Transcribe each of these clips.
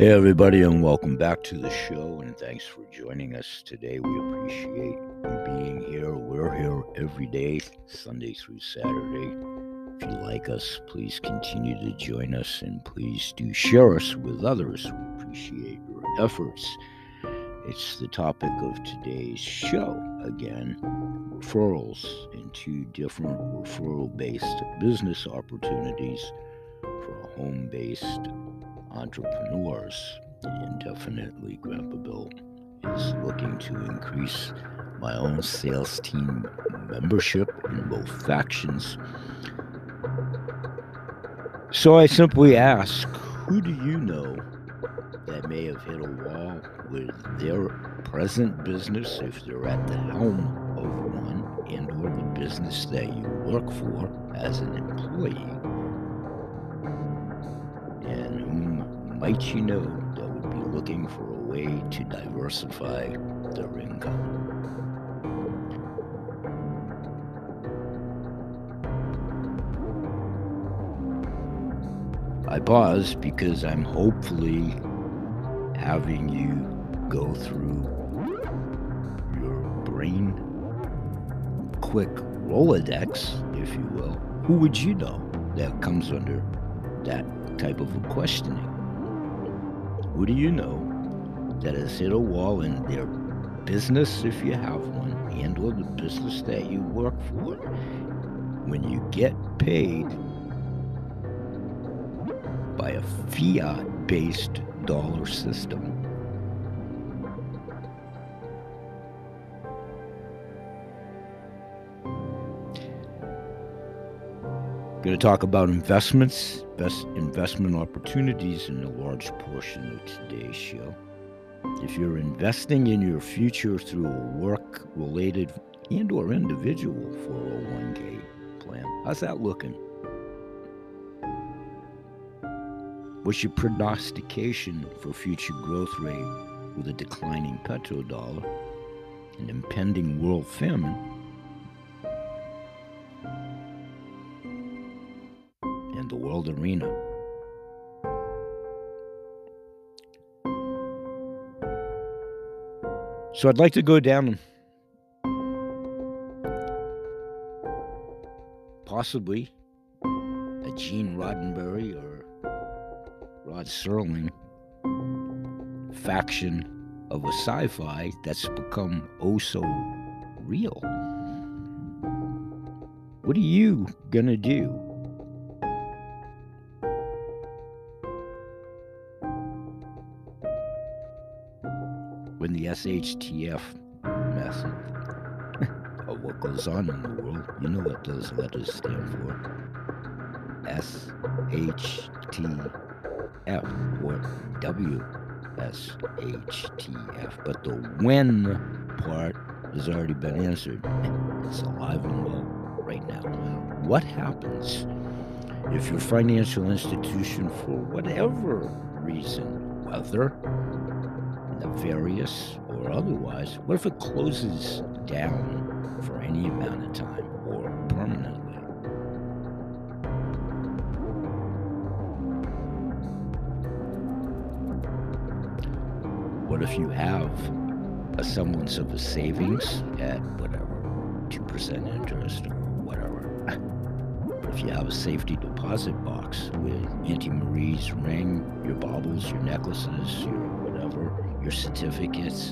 Hey, everybody, and welcome back to the show. And thanks for joining us today. We appreciate you being here. We're here every day, Sunday through Saturday. If you like us, please continue to join us and please do share us with others. We appreciate your efforts. It's the topic of today's show again referrals and two different referral based business opportunities for a home based entrepreneurs. And definitely, Grandpa Bill is looking to increase my own sales team membership in both factions. So I simply ask who do you know that may have hit a wall with their present business if they're at the helm of one and or the business that you work for as an employee might you know that would be looking for a way to diversify their income I pause because I'm hopefully having you go through your brain quick Rolodex, if you will. Who would you know that comes under that type of questioning? Who do you know that has hit a wall in their business, if you have one, and or the business that you work for? When you get paid by a fiat based dollar system. Going to talk about investments, best investment opportunities in a large portion of today's show. If you're investing in your future through a work related and or individual 401k plan, how's that looking? What's your prognostication for future growth rate with a declining petrodollar, an impending world famine, arena? So I'd like to go down possibly a Gene Roddenberry or Rod Serling faction of a sci fi that's become oh so real. What are you gonna do? SHTF of what goes on in the world, you know what those letters stand for. S H T F or WSHTF, but the when part has already been answered. It's alive and well right now. What happens if your financial institution, for whatever reason, whether nefarious or otherwise, what if it closes down for any amount of time or permanently? What if you have a semblance of a savings at whatever, 2% interest or whatever? If you have a safety deposit box with Auntie Marie's ring, your baubles, your necklaces, your whatever, your certificates,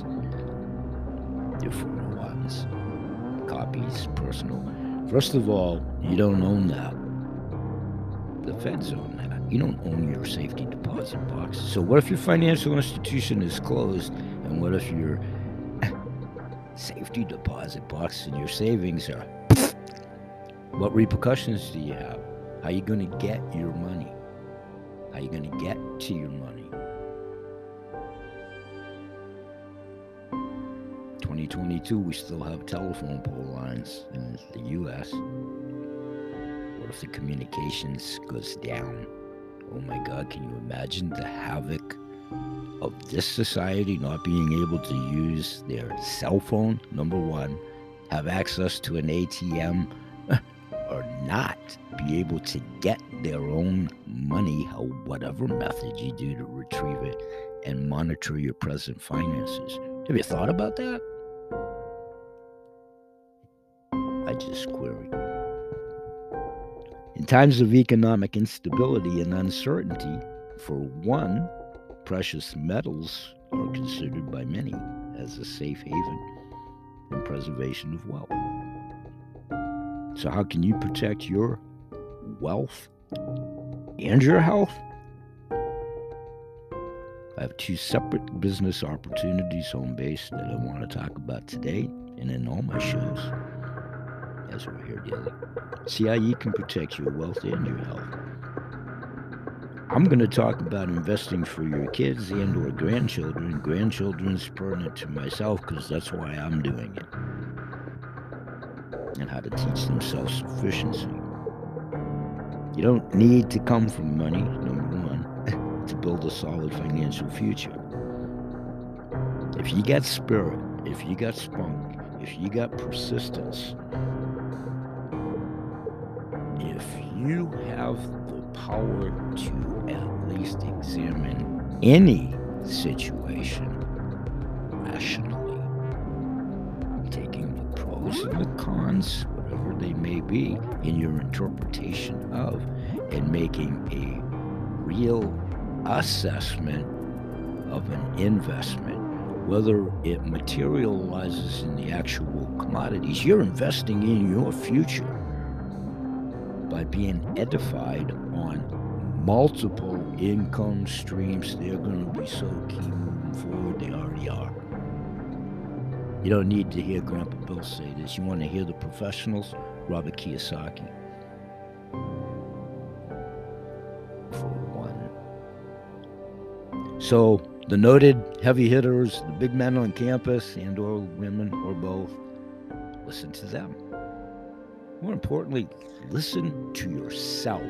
your 401s, copies, personal. First of all, you don't own that. The feds own that. You don't own your safety deposit box. So what if your financial institution is closed and what if your safety deposit box and your savings are what repercussions do you have? How are you going to get your money? How are you going to get to your money? 2022, we still have telephone pole lines in the U.S. What if the communications goes down? Oh my God, can you imagine the havoc of this society not being able to use their cell phone, number one, have access to an ATM or not be able to get their own money, whatever method you do to retrieve it and monitor your present finances. Have you thought about that? Queried. In times of economic instability and uncertainty, for one, precious metals are considered by many as a safe haven and preservation of wealth. So, how can you protect your wealth and your health? I have two separate business opportunities home based that I want to talk about today and in all my shows See how you can protect your wealth and your health. I'm going to talk about investing for your kids and or grandchildren. Grandchildren's pertinent to myself because that's why I'm doing it. And how to teach them self-sufficiency. You don't need to come from money, number one, to build a solid financial future. If you got spirit, if you got spunk, if you got persistence, you have the power to at least examine any situation rationally, taking the pros and the cons, whatever they may be, in your interpretation of, and making a real assessment of an investment, whether it materializes in the actual commodities. You're investing in your future by being edified on multiple income streams. They're going to be so key moving forward. They already are. You don't need to hear Grandpa Bill say this. You want to hear the professionals? Robert Kiyosaki. For one. So the noted heavy hitters, the big men on campus and or women or both, listen to them. More importantly, listen to yourself.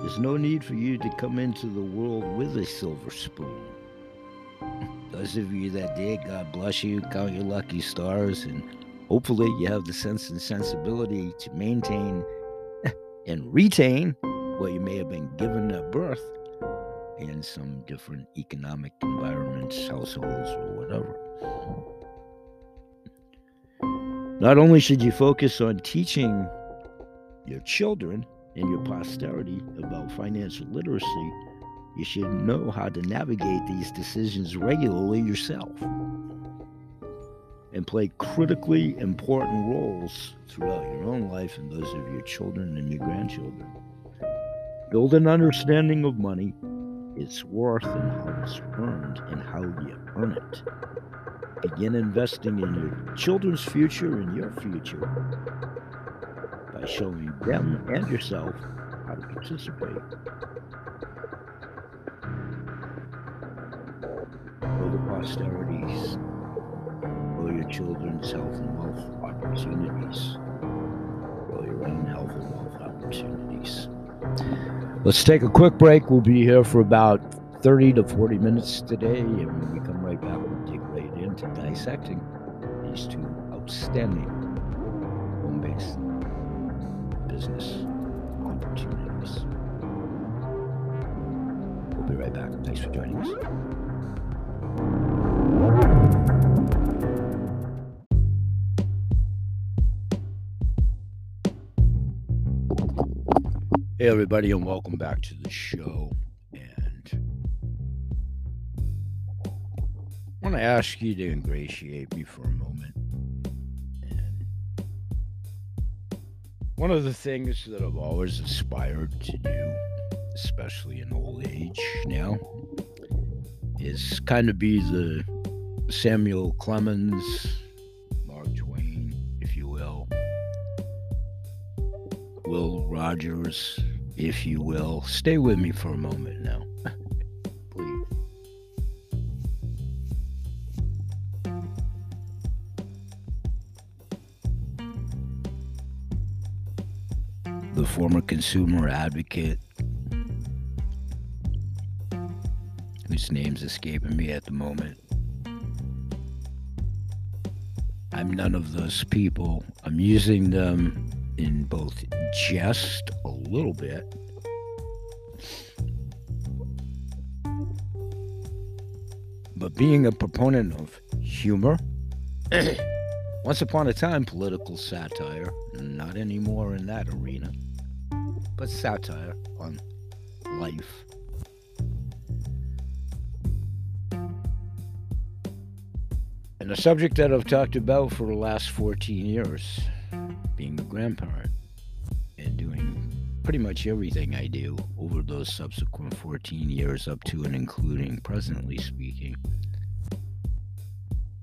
There's no need for you to come into the world with a silver spoon. Those of you that did, God bless you, count your lucky stars, and hopefully you have the sense and sensibility to maintain and retain what you may have been given at birth in some different economic environments, households, or whatever. Not only should you focus on teaching your children and your posterity about financial literacy, you should know how to navigate these decisions regularly yourself and play critically important roles throughout your own life and those of your children and your grandchildren. Build an understanding of money its worth and how it's earned and how you earn it. Begin investing in your children's future and your future by showing them and yourself how to participate. Grow the posterities, grow your children's health and wealth opportunities, grow your own health and wealth opportunities. Let's take a quick break. We'll be here for about 30 to 40 minutes today. And when we come right back, we'll dig right into dissecting these two outstanding home based business opportunities. We'll be right back. Thanks for joining us. Hey, everybody, and welcome back to the show. And I want to ask you to ingratiate me for a moment. And one of the things that I've always aspired to do, especially in old age now, is kind of be the Samuel Clemens, Rogers, if you will. Stay with me for a moment now. Please. The former consumer advocate whose name's escaping me at the moment. I'm none of those people. I'm using them in both jest a little bit. But being a proponent of humor once upon a time political satire not anymore in that arena but satire on life. And a subject that I've talked about for the last 14 years being a grandparent and doing pretty much everything I do over those subsequent 14 years, up to and including presently speaking.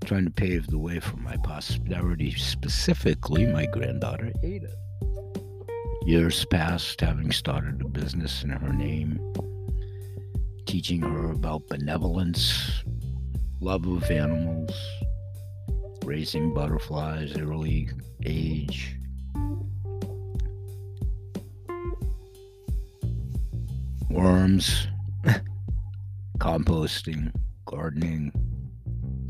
Trying to pave the way for my posterity, specifically my granddaughter Ada. Years past, having started a business in her name, teaching her about benevolence, love of animals, raising butterflies early age, worms, composting, gardening,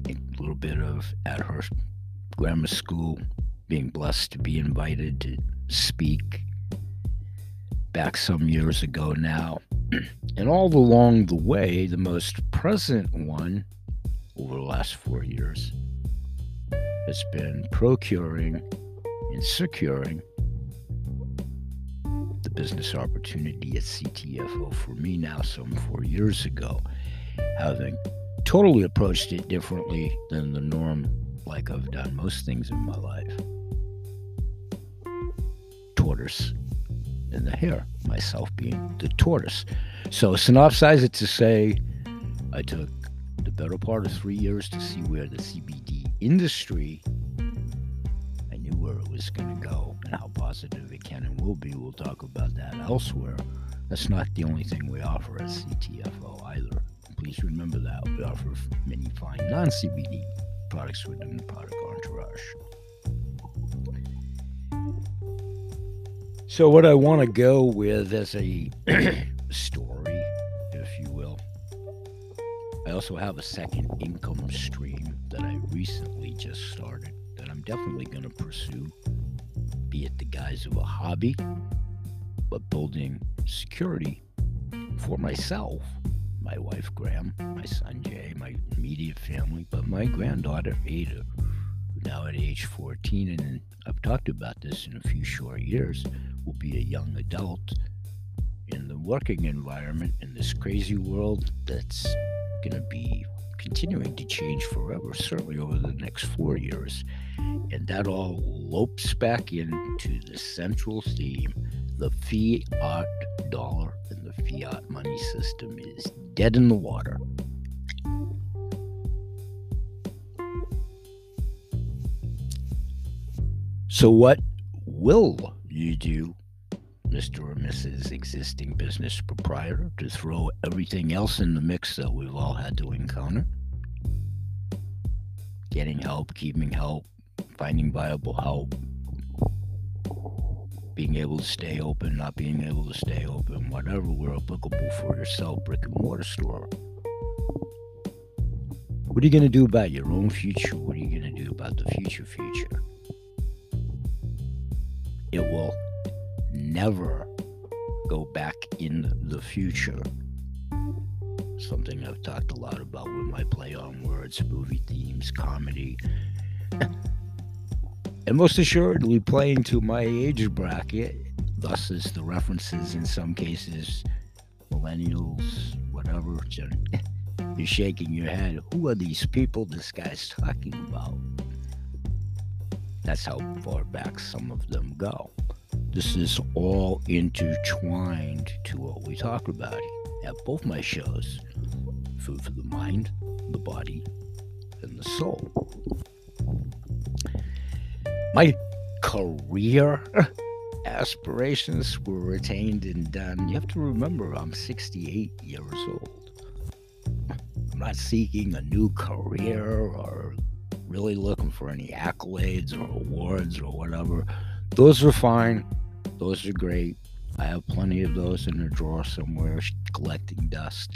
a little bit of at her grammar school, being blessed to be invited to speak back some years ago now. and all along the way, the most present one over the last four years has been procuring and securing the business opportunity at CTFO for me now some four years ago, having totally approached it differently than the norm, like I've done most things in my life. Tortoise in the hare, myself being the tortoise. So, synopsize it to say I took the better part of three years to see where the CBD industry was going to go and how positive it can and will be. We'll talk about that elsewhere. That's not the only thing we offer at CTFO either. Please remember that. We offer many fine non CBD products within the product entourage. So, what I want to go with as a story, if you will, I also have a second income stream that I recently just started definitely going to pursue, be it the guise of a hobby, but building security for myself, my wife Graham, my son Jay, my immediate family, but my granddaughter Ada, who now at age 14, and I've talked about this in a few short years, will be a young adult in the working environment in this crazy world that's going to be continuing to change forever, certainly over the next four years. And that all lopes back into the central theme the fiat dollar and the fiat money system is dead in the water. So, what will you do, Mr. or Mrs. existing business proprietor, to throw everything else in the mix that we've all had to encounter? Getting help, keeping help, finding viable help, being able to stay open, not being able to stay open, whatever were applicable for yourself, brick and mortar store. What are you going to do about your own future? What are you going to do about the future future? Never go back in the future. Something I've talked a lot about with my play on words, movie themes, comedy and most assuredly playing to my age bracket. Thus, is the references in some cases, millennials, whatever. You're shaking your head. Who are these people this guy's talking about? That's how far back some of them go. This is all intertwined to what we talk about at both my shows Food for the Mind, the Body, and the Soul my career aspirations were retained and done. You have to remember, I'm 68 years old. I'm not seeking a new career or really looking for any accolades or awards or whatever. Those are fine. Those are great. I have plenty of those in a drawer somewhere collecting dust.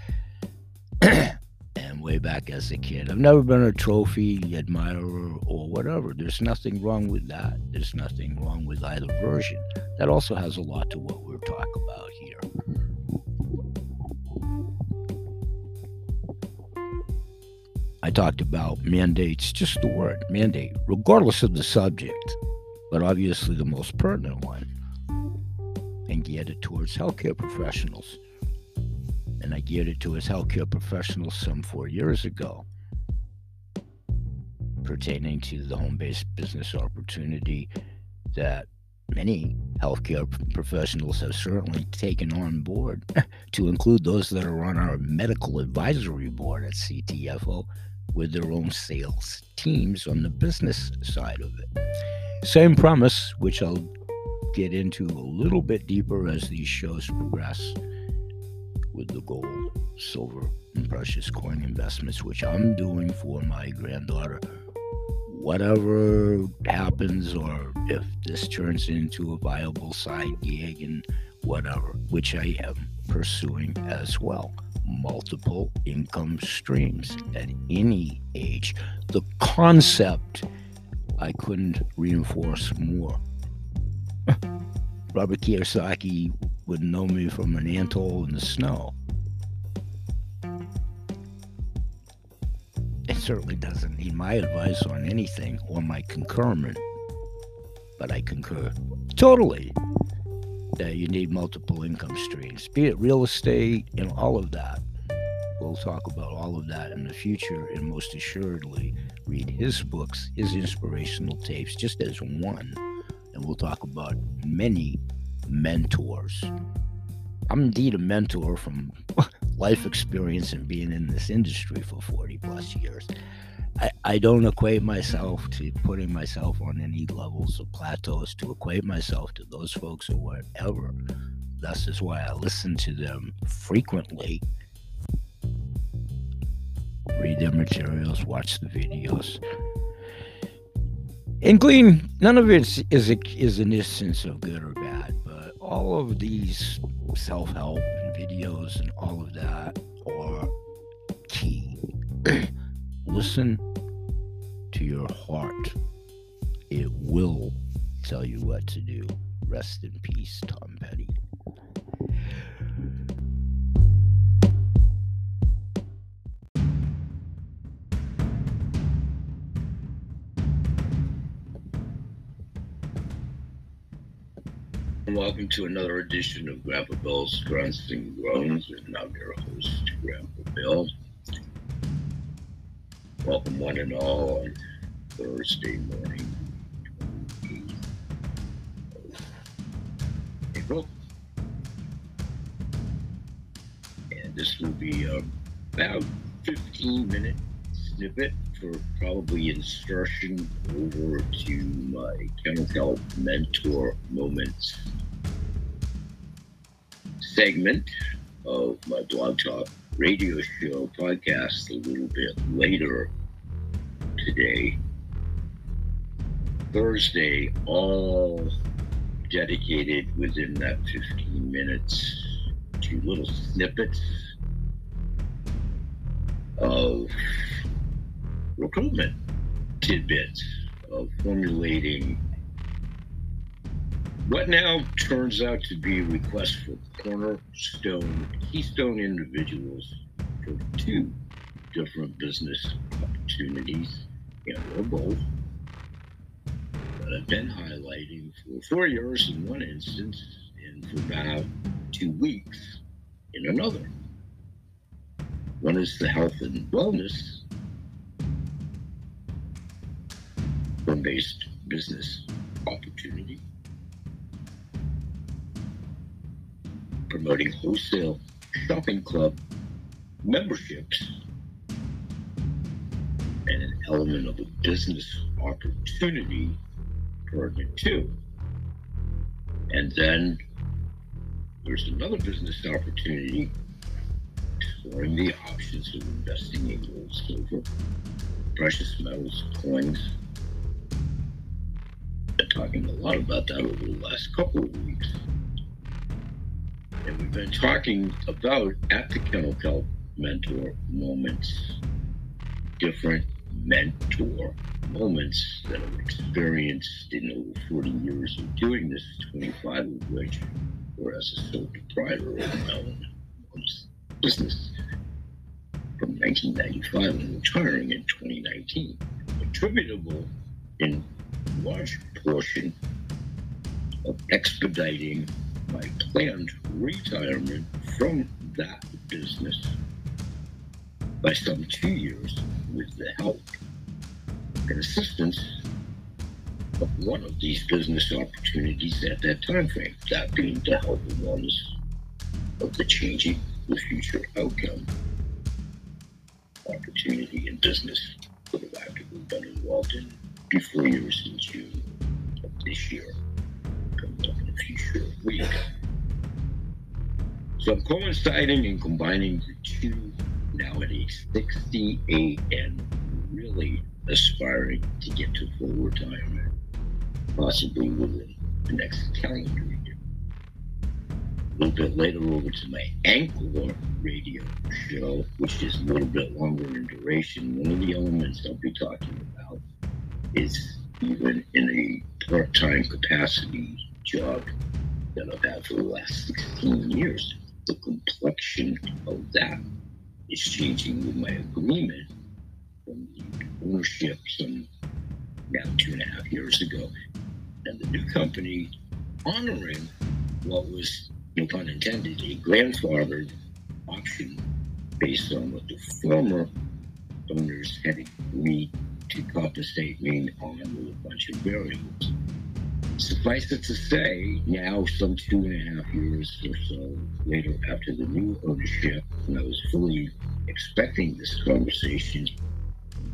and way back as a kid. I've never been a trophy admirer or whatever. There's nothing wrong with that. There's nothing wrong with either version. That also has a lot to what we're talking about here. I talked about mandates, just the word mandate, regardless of the subject, but obviously the most pertinent one, and geared it towards healthcare professionals and I geared it to his healthcare professionals some four years ago, pertaining to the home based business opportunity that many healthcare professionals have certainly taken on board, to include those that are on our medical advisory board at CTFO with their own sales teams on the business side of it. Same premise, which I'll get into a little bit deeper as these shows progress with the gold, silver, and precious coin investments, which I'm doing for my granddaughter. Whatever happens, or if this turns into a viable side gig and whatever, which I am pursuing as well. Multiple income streams at any age. The concept I couldn't reinforce more. Robert Kiyosaki would know me from an atoll in the snow. It certainly doesn't need my advice on anything or my concurrence, but I concur totally that you need multiple income streams, be it real estate and all of that. We'll talk about all of that in the future, and most assuredly, read his books, his inspirational tapes, just as one. And we'll talk about many mentors. I'm indeed a mentor from life experience and being in this industry for 40 plus years. I, I don't equate myself to putting myself on any levels of plateaus to equate myself to those folks or whatever. Thus is why I listen to them frequently, read their materials, watch the videos. And glean, none of it is, is an instance of good or bad but all of these self help videos and all of that are key. Listen to your heart, it will tell you what to do. Rest in peace, Tom Petty. Welcome to another edition of Grandpa Bill's Grunts and Groans, and I'm your host, Grandpa Bill. Welcome, one and all, on Thursday morning, 28th April. And this will be about 15 minute snippet for probably insertion over to my chemical mentor moments segment of my blog talk radio show podcast a little bit later today. Thursday, all dedicated within that 15 minutes to little snippets of recruitment tidbits of formulating what now turns out to be requests for cornerstone, keystone individuals for two different business opportunities, and or both, that I've been highlighting for four years in one instance and for about two weeks in another. One is the health and wellness based business opportunity promoting wholesale shopping club memberships and an element of a business opportunity pertinent too. And then there's another business opportunity exploring the options of investing in gold, silver, precious metals, coins. Talking a lot about that over the last couple of weeks. And we've been talking about at the Kennel Kelp Mentor Moments different mentor moments that I've experienced in over 40 years of doing this, 25 of which were as a sole proprietor of my own business from 1995 and retiring in 2019, attributable in large portion of expediting my planned retirement from that business. By some two years with the help and assistance of one of these business opportunities at that time frame, that being to help the ones of the changing the future outcome opportunity in business that I've been involved in before years in June this year, few short weeks. So I'm coinciding and combining the two now at age 68 and really aspiring to get to full retirement, possibly within the next calendar year. A little bit later over to my Anchor radio show, which is a little bit longer in duration. One of the elements I'll be talking about is even in a part-time capacity job that I've had for the last 16 years. The complexion of that is changing with my agreement from the ownership some now two and a half years ago, and the new company honoring what was, no pun intended, a grandfathered option based on what the former owners had agreed to compensate me on with a bunch of variables. Suffice it to say, now some two and a half years or so later after the new ownership, and I was fully expecting this conversation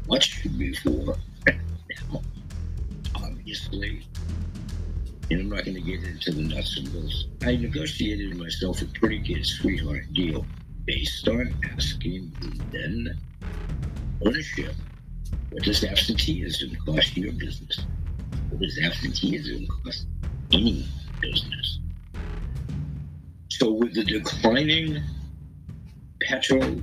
much before obviously. And I'm not going to get into the nuts and bolts. I negotiated myself a pretty good sweetheart deal based on asking the then ownership, what does absenteeism cost your business? What does absenteeism cost any business? So with the declining petrol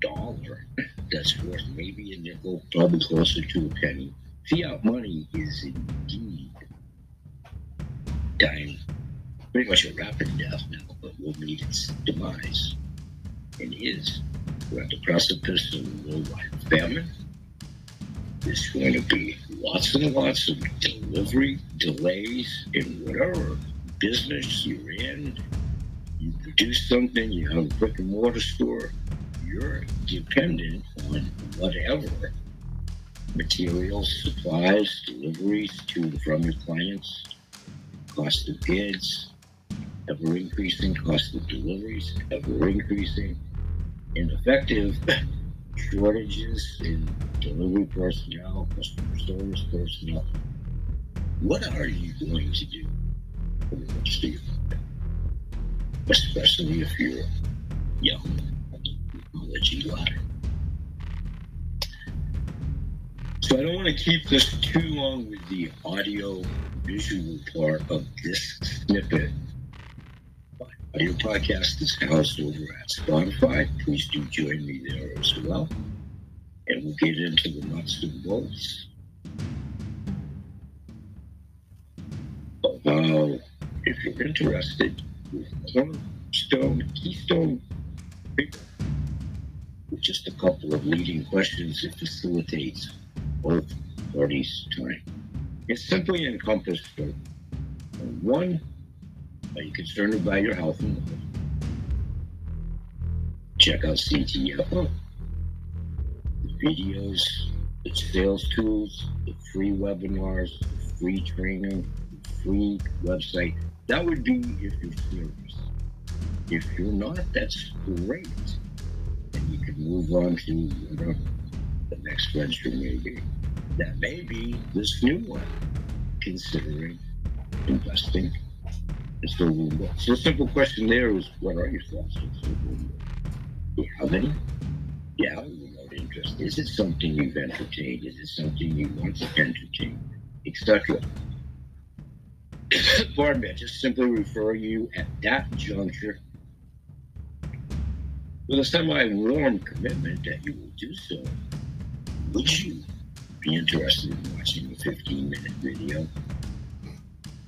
dollar that's worth maybe a nickel, probably closer to a penny. Fiat money is indeed dying pretty much a rapid death now, but will meet its demise and is. We're at the precipice of worldwide famine. There's going to be lots and lots of delivery delays in whatever business you're in. You produce something, you have a brick and mortar store, you're dependent on whatever materials, supplies, deliveries to and from your clients, cost of goods, ever increasing, cost of deliveries, ever increasing, ineffective shortages in delivery personnel, customer service personnel. What are you going to do for the rest of your life? Especially if you're young technology ladder. So I don't want to keep this too long with the audio visual part of this snippet. Audio podcast is housed over at Spotify. Please do join me there as well. And we'll get into the nuts and bolts of how, if you're interested, Cornerstone, Keystone with just a couple of leading questions, it facilitates both parties' time. It's simply encompassed one, are you concerned about your health? Check out CTFO. The videos, the sales tools, the free webinars, the free training, the free website. That would be if you're serious. If you're not, that's great And you can move on to whatever the next venture maybe. That may be this new one, considering investing silver and. So the simple question there is, what are your thoughts on silver and gold? Do you have any? Yeah, interest. Is it something you've entertained? Is it something you want to entertain? Etc. Pardon me, I just simply refer you at that juncture with a semi warm commitment that you will do so would you be interested in watching a 15 minute video?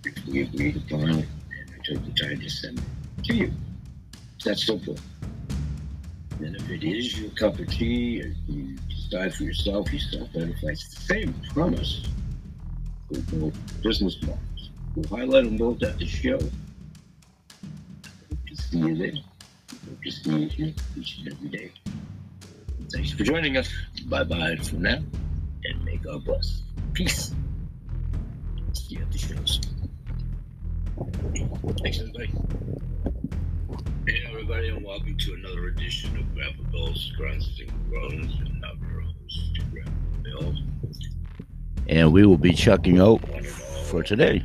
If we agreed upon it, took the time to send it to you. It's that simple. And if it is your cup of tea, you decide for yourself, you it's the same premise. We'll business models. We'll highlight them both at the show. Hope to see you there. Hope to see you here each and every day. Thanks for joining us. Bye bye for now, and may God bless. Peace. See you at the shows. Thanks, everybody. Hey, everybody, and welcome to another edition of Grandpa Bill's Grunts and Groans, and I'm your host, Grandpa Bill. And we will be checking out One and all. for today.